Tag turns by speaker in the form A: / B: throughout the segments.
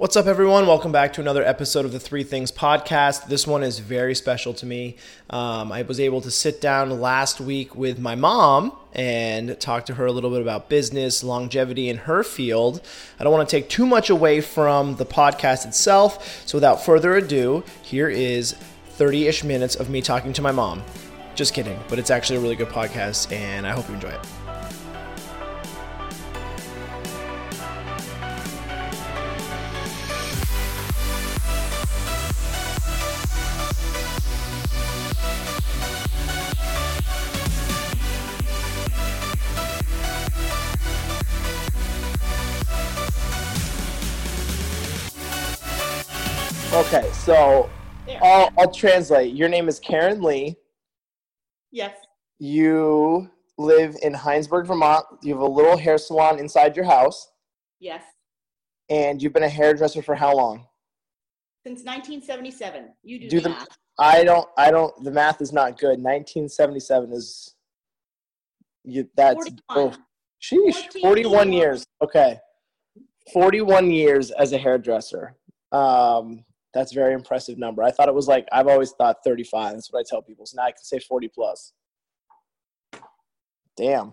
A: What's up, everyone? Welcome back to another episode of the Three Things Podcast. This one is very special to me. Um, I was able to sit down last week with my mom and talk to her a little bit about business, longevity in her field. I don't want to take too much away from the podcast itself. So, without further ado, here is 30 ish minutes of me talking to my mom. Just kidding, but it's actually a really good podcast, and I hope you enjoy it. So I'll, I'll translate. Your name is Karen Lee.
B: Yes.
A: You live in Hinesburg, Vermont. You have a little hair salon inside your house.
B: Yes.
A: And you've been a hairdresser for how long?
B: Since 1977. You do,
A: Do
B: the math.
A: I don't. I don't. The math is not good. 1977 is. You. That's.
B: 41.
A: Oh, sheesh.
B: 14
A: 41
B: years.
A: years. Okay. 41 years as a hairdresser. Um, that's a very impressive number. I thought it was like I've always thought 35. That's what I tell people. So now I can say 40 plus. Damn.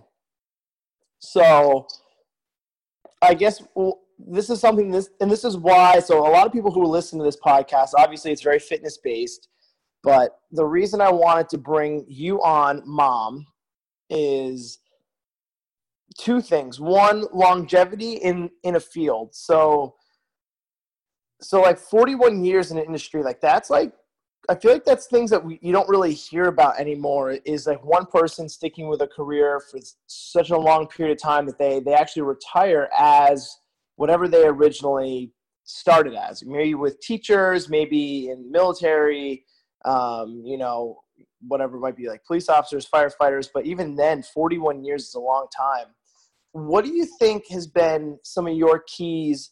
A: So I guess well, this is something this and this is why so a lot of people who listen to this podcast obviously it's very fitness based but the reason I wanted to bring you on mom is two things one longevity in in a field so so like 41 years in an industry like that's like i feel like that's things that we, you don't really hear about anymore is like one person sticking with a career for such a long period of time that they they actually retire as whatever they originally started as. Maybe with teachers maybe in military um, you know whatever might be like police officers firefighters but even then 41 years is a long time. What do you think has been some of your keys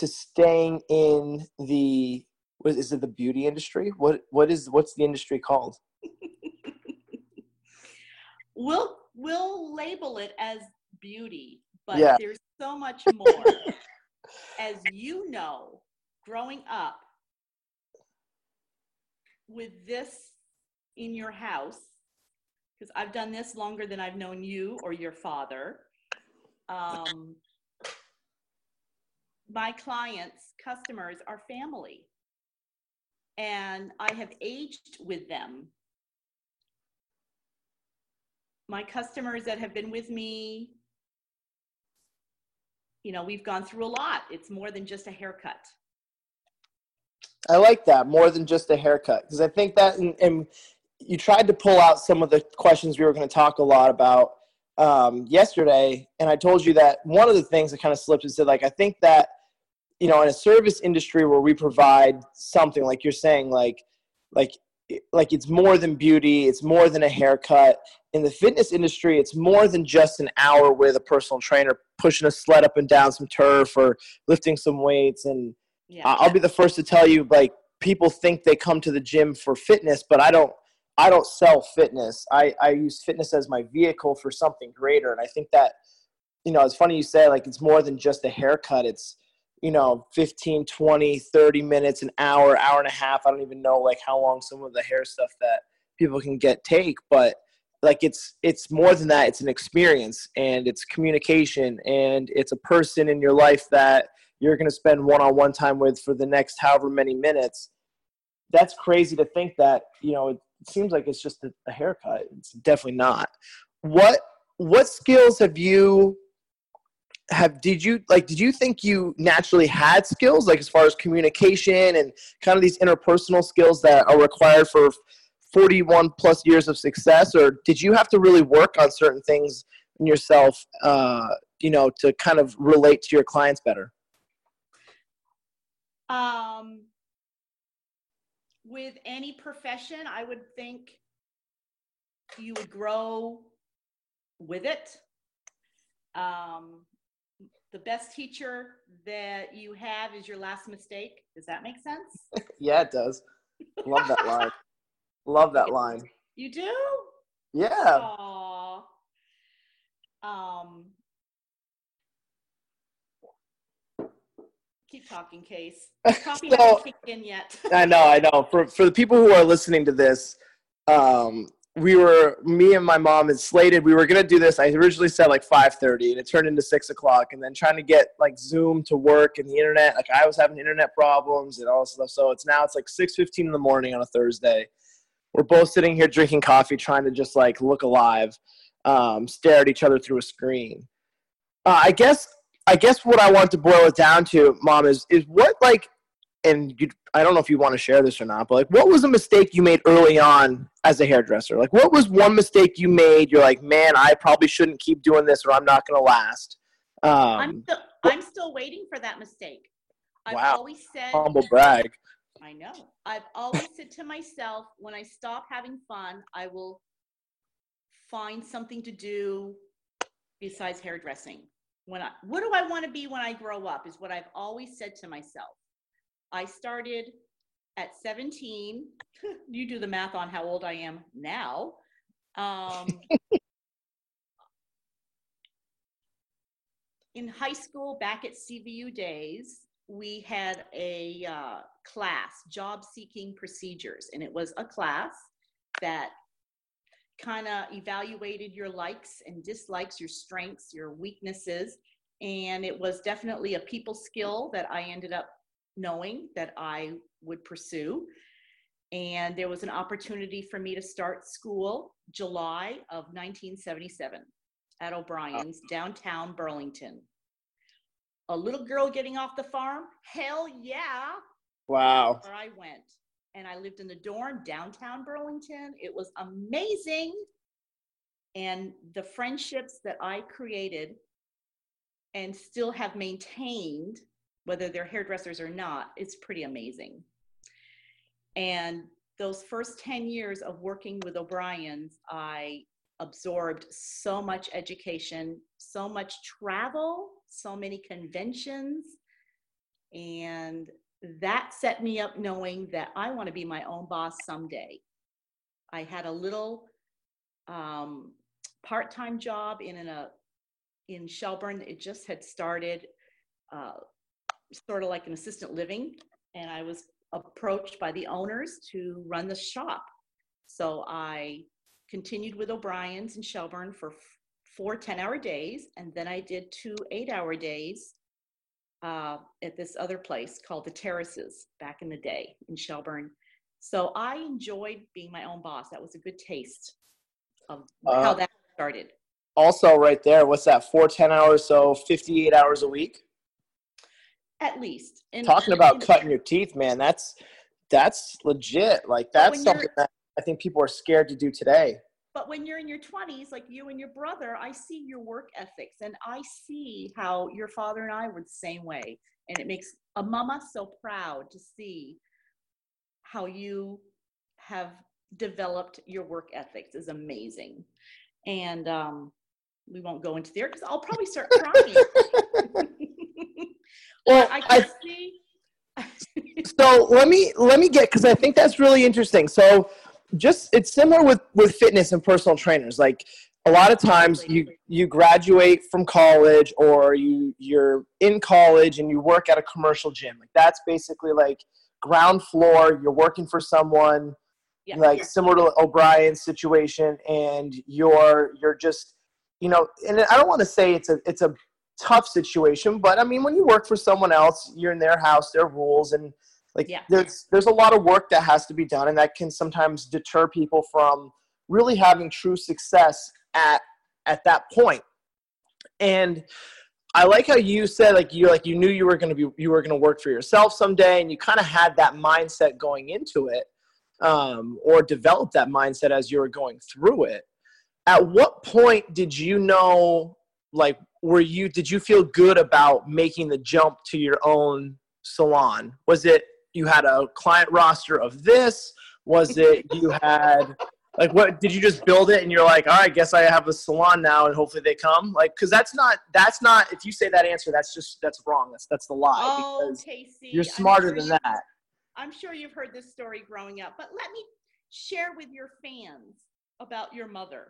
A: to staying in the what is it the beauty industry what what is what's the industry called
B: We'll we'll label it as beauty, but
A: Yeah.
B: there's so much more. as you know, growing up with this in your house, because I've done this longer than I've known you or your father. Um, my clients, customers are family. And I have aged with them my customers that have been with me, you know, we've gone through a lot. It's more than just a haircut.
A: I like that more than just a haircut because I think that and, and you tried to pull out some of the questions we were going to talk a lot about um, yesterday, and I told you that one of the things that kind of slipped and said like I think that you know in a service industry where we provide something like you're saying like like like it's more than beauty, it's more than a haircut. In the fitness industry, it's more than just an hour with a personal trainer pushing a sled up and down some turf or lifting some weights and
B: Yeah.
A: I'll be the first to tell you, like people think they come to the gym for fitness, but I don't. I don't sell fitness. I, I use fitness as my vehicle for something greater, and I think that you know it's funny you say like it's more than just a haircut. It's you know 15 20 30 minutes an hour hour and a half. I don't even know like how long some of the hair stuff that people can get take but like it's it's more than that. It's an experience and it's communication and it's a person in your life that you're going to spend one-on-one time with for the next however many minutes. That's crazy to think that you know it seems like it's just a, a haircut. It's definitely not. What what skills have you have did you like did you think you naturally had skills like as far as communication and kind of these interpersonal skills that are required for 41 plus years of success or did you have to really work on certain things in yourself uh, you know to kind of relate to your clients better
B: Um, with any profession, I would think you would grow with it. Um, the best teacher that you have is your last mistake. Does that make sense?
A: yeah it does love that line love that line
B: You do?
A: yeah
B: Aw. Um, Keep talking, Case.
A: Coffee so, hasn't kicked in yet. I know, I know. For for the people who are listening to this, um, we were me and my mom had slated we were gonna do this. I originally said like five thirty, and it turned into six o'clock. And then trying to get like Zoom to work and the internet, like I was having internet problems and all this stuff. So it's now it's like six fifteen in the morning on a Thursday. We're both sitting here drinking coffee, trying to just like look alive, um, stare at each other through a screen. Uh, I guess I guess what I want to boil it down to, mom, is is what like, and you, I don't know if you want to share this or not, but like, what was a mistake you made early on as a hairdresser? Like, what was one mistake you made? You're like, man, I probably shouldn't keep doing this, or I'm not going to last. Um,
B: I'm still, I'm still waiting for that mistake. I've wow. always said
A: humble brag.
B: I know. I've always said to myself, when I stop having fun, I will find something to do besides hairdressing when I, what do I want to be when I grow up is what I've always said to myself. I started at 17. you do the math on how old I am now. Um, in high school, back at CVU days, we had a uh, class, job seeking procedures, and it was a class that kind of evaluated your likes and dislikes, your strengths, your weaknesses. And it was definitely a people skill that I ended up knowing that I would pursue. And there was an opportunity for me to start school July of 1977 at O'Brien's, uh-huh. downtown Burlington. A little girl getting off the farm? Hell yeah.
A: Wow.
B: Where I went and I lived in the dorm downtown Burlington. It was amazing. And the friendships that I created and still have maintained, whether they're hairdressers or not, it's pretty amazing. And those first 10 years of working with O'Brien's, I absorbed so much education, so much travel, so many conventions, and that set me up knowing that I want to be my own boss someday. I had a little um, part-time job in, in a in Shelburne. It just had started, uh, sort of like an assistant living, and I was approached by the owners to run the shop. So I continued with O'Brien's in Shelburne for four 10-hour days, and then I did two eight-hour days uh, at this other place called the Terraces back in the day in Shelburne. So I enjoyed being my own boss. That was a good taste of uh, how that started.
A: Also, right there, what's that? Four 10 hours, so 58 hours a week?
B: At least.
A: And, Talking about cutting your teeth, man, that's that's legit. Like that's something that I think people are scared to do today.
B: But when you're in your 20s, like you and your brother, I see your work ethics and I see how your father and I were the same way. And it makes a mama so proud to see how you have developed your work ethics is amazing. And um, we won't go into there because I'll probably start crying.
A: well, I, I see. so let me let me get because I think that's really interesting. So just it's similar with with fitness and personal trainers like a lot of times you you graduate from college or you you're in college and you work at a commercial gym like that's basically like ground floor you're working for someone yeah. like similar to o'brien's situation and you're you're just you know and i don't want to say it's a it's a tough situation but i mean when you work for someone else you're in their house their rules and like yeah. there's there's a lot of work that has to be done, and that can sometimes deter people from really having true success at at that point. And I like how you said like you like you knew you were going to be you were going to work for yourself someday, and you kind of had that mindset going into it, um, or developed that mindset as you were going through it. At what point did you know like were you did you feel good about making the jump to your own salon? Was it you had a client roster of this? Was it you had like what did you just build it and you're like, all right, guess I have a salon now and hopefully they come? Like because that's not that's not if you say that answer, that's just that's wrong. That's that's the lie.
B: Oh, because Casey,
A: you're smarter sure than you, that.
B: I'm sure you've heard this story growing up, but let me share with your fans about your mother.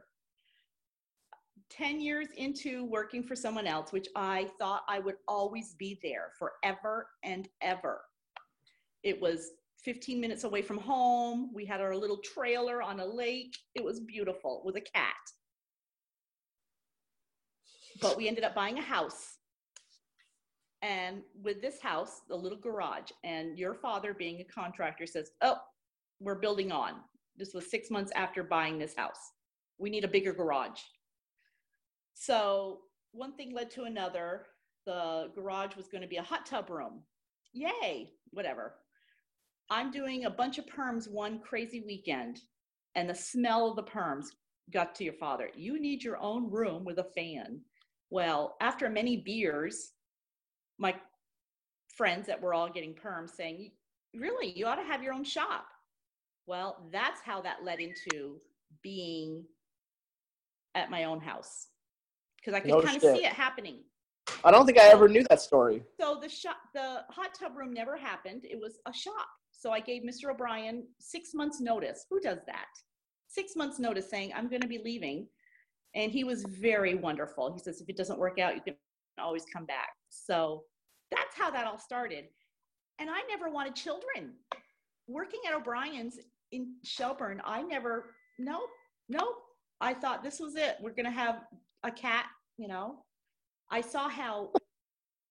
B: 10 years into working for someone else, which I thought I would always be there forever and ever. It was 15 minutes away from home. We had our little trailer on a lake. It was beautiful with a cat. But we ended up buying a house. And with this house, the little garage, and your father being a contractor says, Oh, we're building on. This was six months after buying this house. We need a bigger garage. So one thing led to another. The garage was going to be a hot tub room. Yay, whatever. I'm doing a bunch of perms one crazy weekend, and the smell of the perms got to your father. You need your own room with a fan. Well, after many beers, my friends that were all getting perms saying, Really, you ought to have your own shop. Well, that's how that led into being at my own house because I could
A: No
B: kind of see it happening.
A: I don't think I ever knew that story.
B: So the shop, the hot tub room never happened. It was a shop. So I gave Mr. O'Brien six months notice. Who does that? Six months notice saying I'm going to be leaving. And he was very wonderful. He says, if it doesn't work out, you can always come back. So that's how that all started. And I never wanted children. Working at O'Brien's in Shelburne, I never, no, no. I thought this was it. We're going to have a cat, you know. I saw how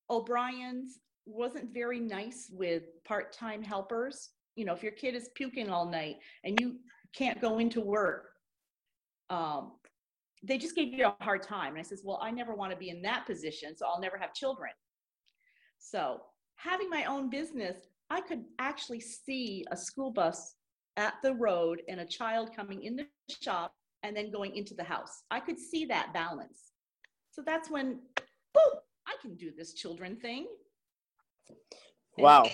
B: O'Brien's wasn't very nice with part-time helpers. You know, if your kid is puking all night and you can't go into work, um, they just gave you a hard time. And I says, well, I never want to be in that position, so I'll never have children. So having my own business, I could actually see a school bus at the road and a child coming in the shop and then going into the house. I could see that balance. So that's when, boom, I can do this children thing. And
A: Wow.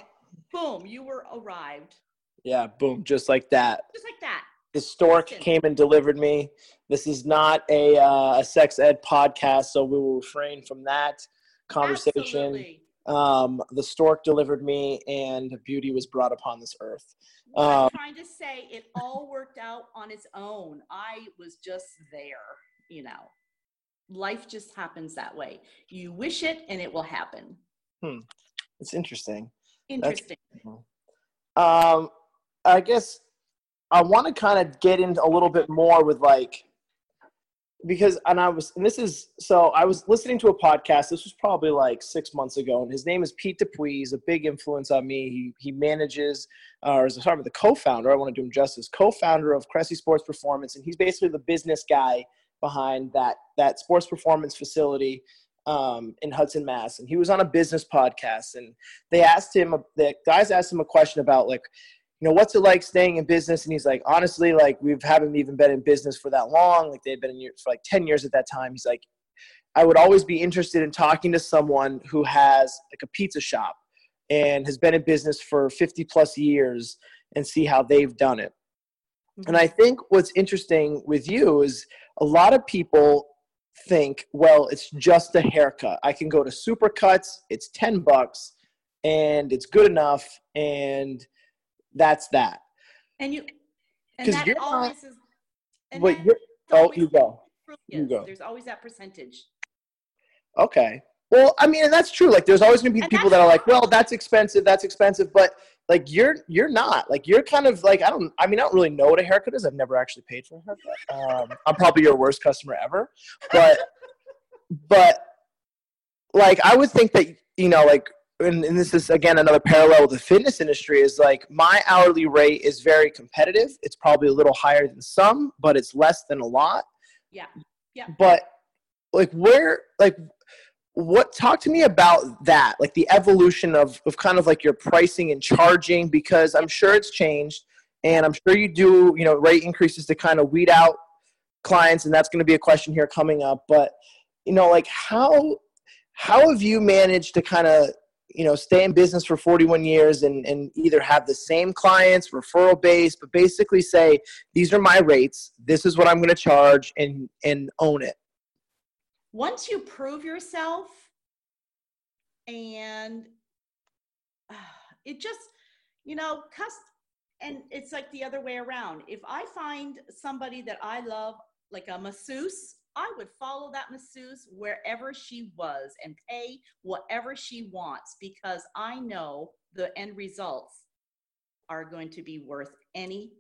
B: Boom, you were arrived.
A: Yeah, boom, just like that.
B: Just like that.
A: The stork
B: Listen.
A: came and delivered me. This is not a, uh, a sex ed podcast, so we will refrain from that conversation.
B: Absolutely.
A: Um, the stork delivered me, and beauty was brought upon this earth.
B: What I'm
A: Um,
B: trying to say, it all worked out on its own. I was just there, you know. Life just happens that way. You wish it and it will happen.
A: Hmm it's interesting.
B: Interesting.
A: Um, I guess I want to kind of get into a little bit more with like because and I was and this is so I was listening to a podcast. This was probably like six months ago, and his name is Pete Dupuis. He's a big influence on me. He he manages uh, or is sorry, the co-founder. I want to do him justice. Co-founder of Cressy Sports Performance, and he's basically the business guy behind that that sports performance facility um, in Hudson, Mass. And he was on a business podcast, and they asked him. The guys asked him a question about like you know, what's it like staying in business? And he's like, honestly, like we haven't even been in business for that long. Like they'd been in years for like 10 years at that time. He's like, I would always be interested in talking to someone who has like a pizza shop and has been in business for 50 plus years and see how they've done it. Mm-hmm. And I think what's interesting with you is a lot of people think, well, it's just a haircut. I can go to Supercuts, it's 10 bucks, and it's good enough. And that's that.
B: And you, and that
A: you're not-
B: is. and
A: Wait, you're, oh,
B: always
A: you go. you go.
B: There's always that percentage.
A: Okay. Well, I mean, and that's true. Like, there's always gonna be
B: And
A: people that are like, "Well, that's expensive. That's expensive," but like, you're you're not. Like, you're kind of like, I don't. I mean, I don't really know what a haircut is. I've never actually paid for a haircut. Um, I'm probably your worst customer ever, but but like, I would think that you know, like, and, and this is again another parallel with the fitness industry is like my hourly rate is very competitive. It's probably a little higher than some, but it's less than a lot.
B: Yeah. Yeah.
A: but like where like what talk to me about that like the evolution of of kind of like your pricing and charging because i'm sure it's changed and i'm sure you do you know rate increases to kind of weed out clients and that's going to be a question here coming up but you know like how how have you managed to kind of you know stay in business for 41 years and and either have the same clients referral base but basically say these are my rates. This is what i'm going to charge and and own it.
B: Once you prove yourself and uh, it just you know cus and it's like the other way around. If i find somebody that i love like a masseuse I would follow that masseuse wherever she was and pay whatever she wants because I know the end results are going to be worth any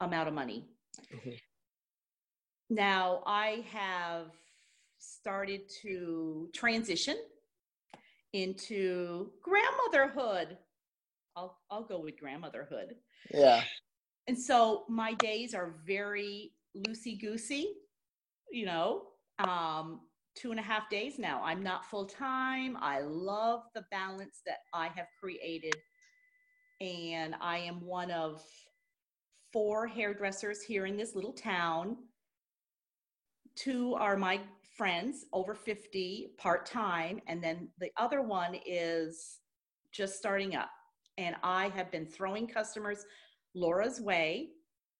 B: amount of money.
A: Mhm.
B: Now, I have started to transition into grandmotherhood. I'll, I'll go with grandmotherhood.
A: Yeah.
B: And so my days are very loosey goosey, you know, um, two and a half days now. I'm not full time. I love the balance that I have created. And I am one of four hairdressers here in this little town. Two are my friends over 50 part time. And then the other one is just starting up. And I have been throwing customers Laura's way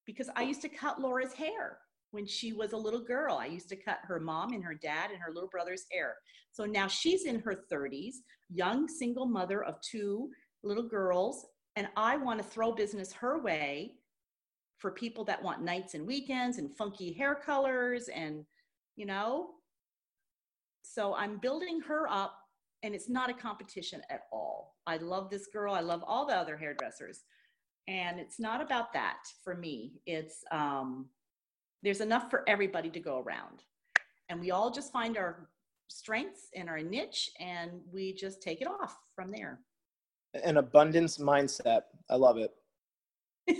B: because I used to cut Laura's hair when she was a little girl. I used to cut her mom and her dad and her little brother's hair. So now she's in her 30s, young single mother of two little girls, and I want to throw business her way for people that want nights and weekends and funky hair colors and you know so I'm building her up and it's not a competition at all. I love this girl. I love all the other hairdressers and it's not about that for me it's um, there's enough for everybody to go around and we all just find our strengths and our niche and we just take it off from there
A: An abundance mindset. I love it.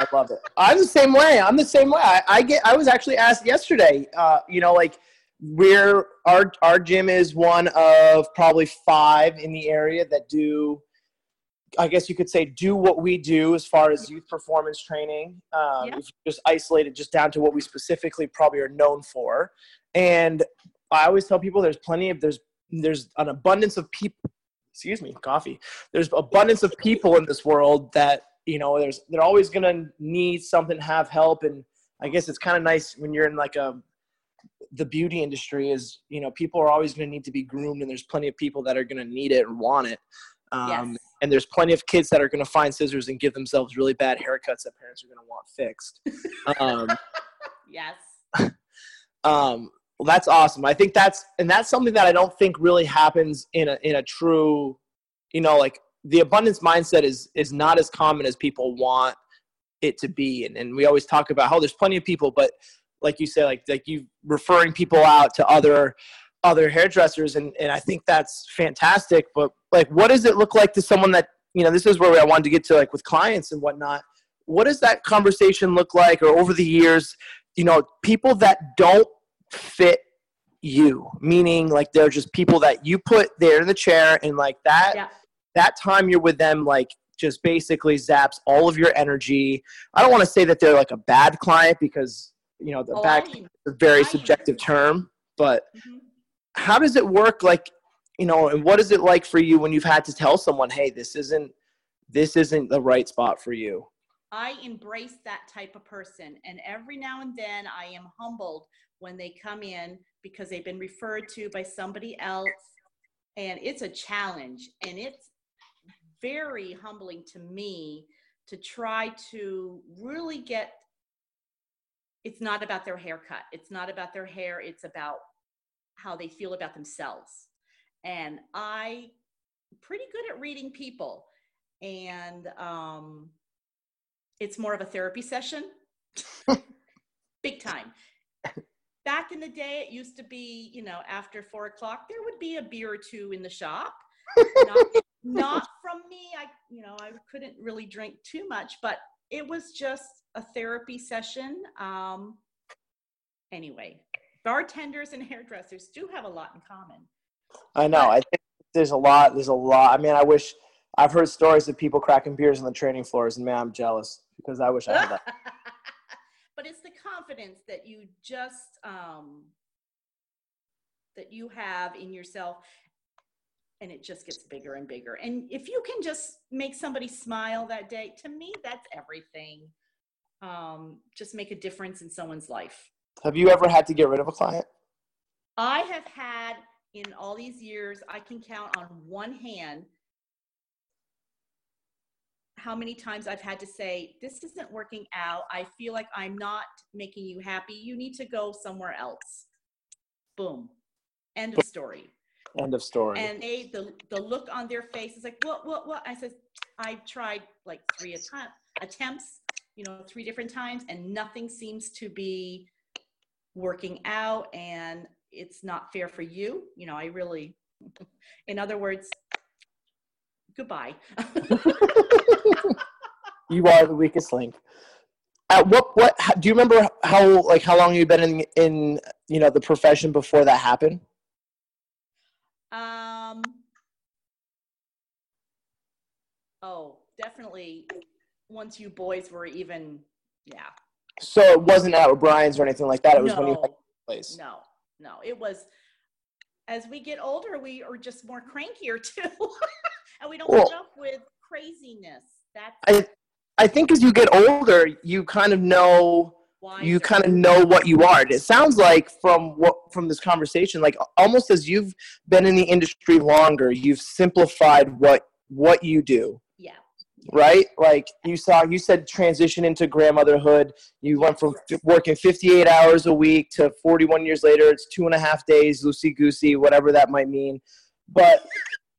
A: I love it. I'm the same way. I'm the same way. I, I get. I was actually asked yesterday. Uh, you know, like we're our our gym is one of probably five in the area that do. I guess you could say do what we do as far as youth performance training. Um,
B: Yeah.
A: Just isolated just down to what we specifically probably are known for, and I always tell people there's plenty of there's there's an abundance of people. Excuse me, coffee. There's abundance of people in this world that you know there's they're always gonna need something, have help, and I guess it's kind of nice when you're in like a the beauty industry is you know people are always going to need to be groomed and there's plenty of people that are going to need it and want it um,
B: yes
A: and there's plenty of kids that are going to find scissors and give themselves really bad haircuts that parents are going to want fixed. Um,
B: yes.
A: um, well, that's awesome. I think that's and that's something that i don't think really happens in a in a true you know like the abundance mindset is is not as common as people want it to be. And, and we always talk about how there's plenty of people but like you say like like you referring people out to other other hairdressers and and i think that's fantastic but like what does it look like to someone that you know this is where i wanted to get to like with clients and whatnot. What does that conversation look like or over the years you know people that don't fit you meaning like they're just people that you put there in the chair and like that
B: yeah.
A: that time you're with them like just basically zaps all of your energy. I don't want to say that they're like a bad client because you know the
B: Oh,
A: bad
B: I mean,
A: is a very
B: I
A: subjective term but
B: mhm.
A: How does it work like you know and what is it like for you when you've had to tell someone hey this isn't this isn't the right spot for you
B: I embrace that type of person. And every now and then I am humbled when they come in because they've been referred to by somebody else. And it's a challenge. And it's very humbling to me to try to really get it's not about their haircut, it's not about their hair, it's about how they feel about themselves. And I pretty good at reading people. And um it's more of a therapy session. Big time. Back in the day, it used to be, you know, after four o'clock, there would be a beer or two in the shop. Not, not from me. I, you know, I couldn't really drink too much, but it was just a therapy session. Um, anyway, bartenders and hairdressers do have a lot in common.
A: i know. I think there's a lot there's a lot. I mean i wish i've heard stories of people cracking beers on the training floors and man i'm jealous because i wish i had that.
B: But it's the confidence that you just um, that you have in yourself and it just gets bigger and bigger. And if you can just make somebody smile that day to me that's everything. Um, just make a difference in someone's life
A: have you ever had to get rid of a client
B: i have had in all these years i can count on one hand how many times I've had to say, This isn't working out. I feel like I'm not making you happy. You need to go somewhere else. Boom. End of story.
A: End of story.
B: And they, the, the look on their face is like, What, what, what? I said, I've tried like three att- attempts, you know, three different times, and nothing seems to be working out. And it's not fair for you. You know, I really, in other words, goodbye.
A: you are the weakest link. At what what do you remember how like how long you've been in in you know the profession before that happened?
B: Um. Oh, definitely. Once you boys were even, yeah.
A: So it wasn't at O'Brien's or anything like that. It was
B: no,
A: when you had place.
B: No, no. It was as we get older, we are just more crankier too, and we don't
A: Well-
B: up with craziness. That's
A: I I think as you get older, you kind of know
B: why
A: you kind of know what you are. It sounds like from what from this conversation, like almost as you've been in the industry longer, you've simplified what what you do. Right? Like you saw, you said transition into grandmotherhood. You went from working 58 hours a week to 41 years later, it's two and a half days, loosey goosey, whatever that might mean. But,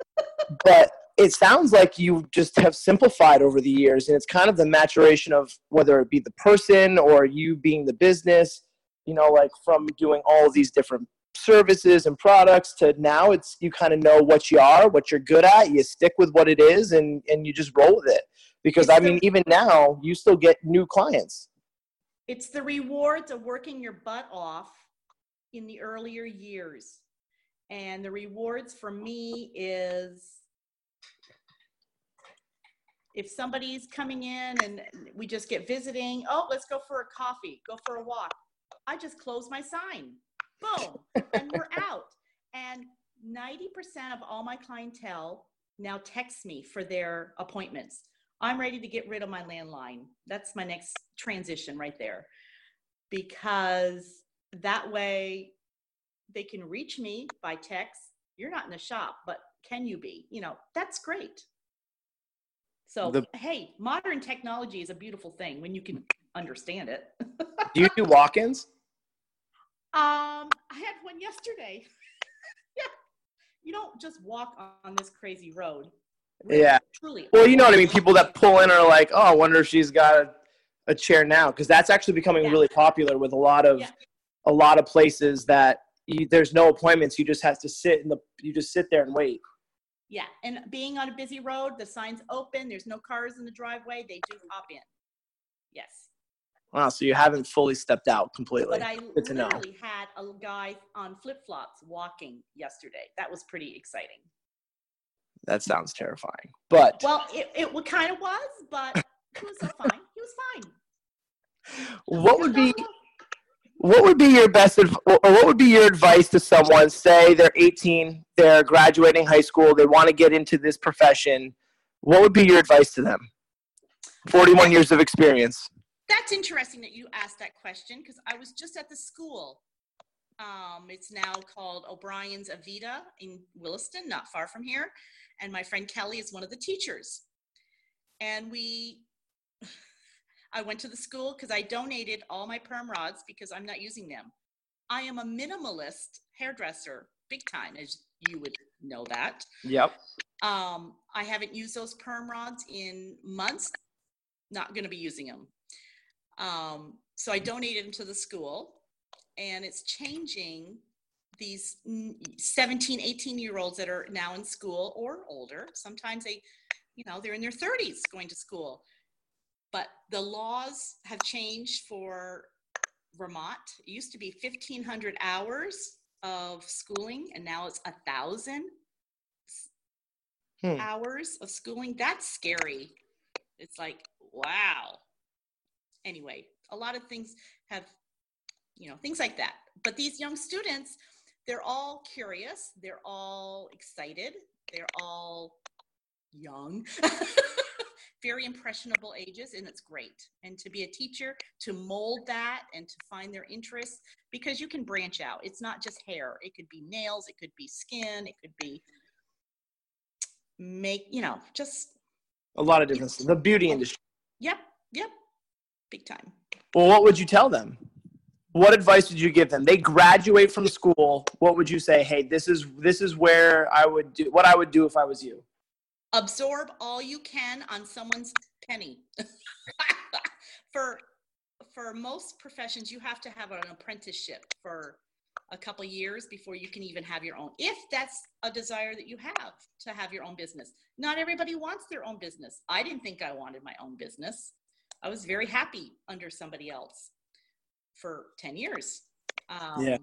A: but it sounds like you just have simplified over the years, and it's kind of the maturation of whether it be the person or you being the business. You know, like from doing all these different services and products to now it's you kind of know what you are what you're good at you stick with what it is and and you just roll with it because i mean even now you still get new clients
B: It's the rewards of working your butt off in the earlier years. And the rewards for me is if somebody's coming in and we just get visiting, oh, let's go for a coffee, go for a walk. I just close my sign. Boom. and we're out. And 90% of all my clientele now text me for their appointments. I'm ready to get rid of my landline. That's my next transition right there. Because that way they can reach me by text. You're not in the shop, but can you be? You know, that's great. So,
A: The-
B: hey, modern technology is a beautiful thing when you can understand it.
A: do you do walk-ins
B: Um, I had one yesterday. yeah. You don't just walk on this crazy road.
A: Yeah.
B: Truly.
A: well you know what i mean people that pull in are like oh i wonder if she's got a, a chair now because that's actually becoming
B: Yeah.
A: really popular with a lot of
B: Yeah.
A: a lot of places that you, there's no appointments you just have to sit in the you just sit there and wait
B: Yeah. And being on a busy road, the sign's open, there's no cars in the driveway, they do hop in. Yes.
A: Wow so you haven't fully stepped out completely
B: But I
A: Good to know.
B: literally had a guy on flip flops walking yesterday. That was pretty exciting.
A: that sounds terrifying but
B: Well, it, it kind of was, but he was so fine. He was fine.
A: what would be what would be your best adv- or what would be your advice to someone say they're 18 they're graduating high school they want to get into this profession what would be your advice to them 41 years of experience
B: That's interesting that you asked that question because I was just at the school. Um, it's now called O'Brien's Aveda in Williston, not far from here. And my friend Kelly is one of the teachers. And we, I went to the school because I donated all my perm rods because I'm not using them. I am a minimalist hairdresser, big time, as you would know that.
A: yep
B: Um, I haven't used those perm rods in months. Not going to be using them. Um, so I donated them to the school, and it's changing these 17, 18 year olds that are now in school or older. Sometimes they, you know, they're in their 30s going to school. But the laws have changed for Vermont. It used to be 1,500 hours of schooling, and now it's a thousand
A: Hmm.
B: hours of schooling. That's scary. It's like, wow. Anyway, a lot of things have, you know, things like that. But these young students, they're all curious, they're all excited, they're all young, very impressionable ages, and it's great. And to be a teacher, to mold that and to find their interests, because you can branch out. It's not just hair, it could be nails, it could be skin, it could be make, you know, just
A: A lot of different the beauty industry.
B: Yep, yep, big time.
A: Well, what would you tell them? What advice would you give them? They graduate from school. What would you say? Hey, this is this is where I would do what I would do if I was you.
B: Absorb all you can on someone's penny. for for most professions, you have to have an apprenticeship for a couple years before you can even have your own if that's a desire that you have to have your own business not everybody wants their own business i didn't think i wanted my own business i was very happy under somebody else for 10 years
A: um, yeah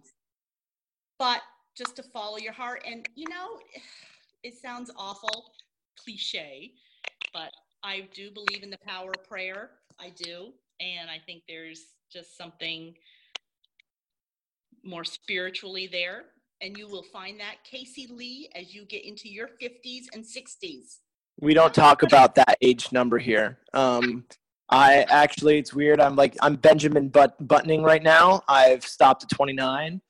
B: but just to follow your heart and you know it sounds awful cliche but i do believe in the power of prayer i do and i think there's just something more spiritually there. And you will find that, Casey Lee, as you get into your 50s and 60s.
A: We don't talk about that age number here. Um, I actually, it's weird. I'm like, I'm Benjamin but buttoning right now. I've stopped at 29.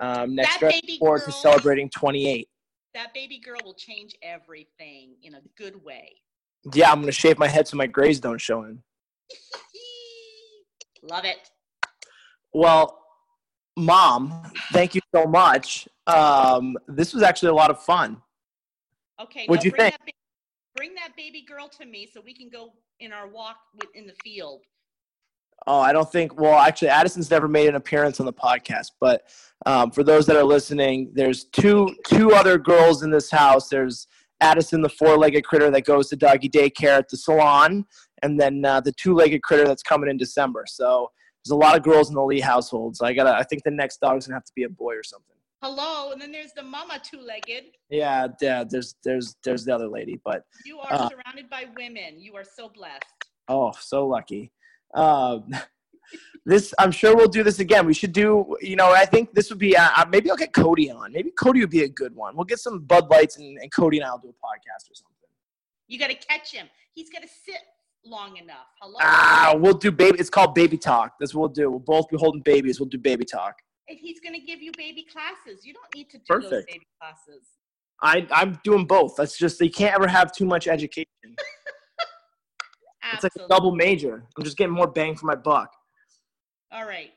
A: Um, next year, forward to celebrating 28.
B: That baby girl will change everything in a good way.
A: Yeah, I'm going to shave my head so my grays don't show in.
B: Love it.
A: Well, mom, thank you so much. Um, this was actually a lot of fun.
B: Okay.
A: What'd you think?
B: That, bring that baby girl to me so we can go in our walk in the field.
A: Oh, I don't think. Well, actually, Addison's never made an appearance on the podcast. But um, for those that are listening, there's two two other girls in this house. There's Addison, the four-legged critter that goes to doggy daycare at the salon, and then uh, the two-legged critter that's coming in December. So there's a lot of girls in the Lee household. So I gotta. I think the next dog's gonna have to be a boy or something.
B: Hello, and then there's the mama two-legged.
A: Yeah, yeah. There's there's there's the other lady, but
B: you are uh, surrounded by women. You are so blessed.
A: Oh, so lucky. Um, this I'm sure we'll do this again. We should do. You know, I think this would be. Uh, uh maybe I'll get Cody on. Maybe Cody would be a good one. We'll get some Bud Lights and, and Cody and I'll do a podcast or something.
B: You got to catch him. He's got to sit long enough. Hello.
A: Ah, we'll do baby. It's called baby talk. That's what we'll do. We'll both be holding babies. We'll do baby talk.
B: He's going to give you baby classes. You don't need to do
A: Perfect.
B: those baby classes.
A: I I'm doing both. That's just you can't ever have too much education. it's like a double major. I'm just getting more bang for my buck.
B: All right.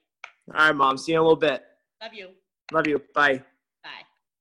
A: All right, mom. See you in a little bit.
B: Love you.
A: Love you. Bye.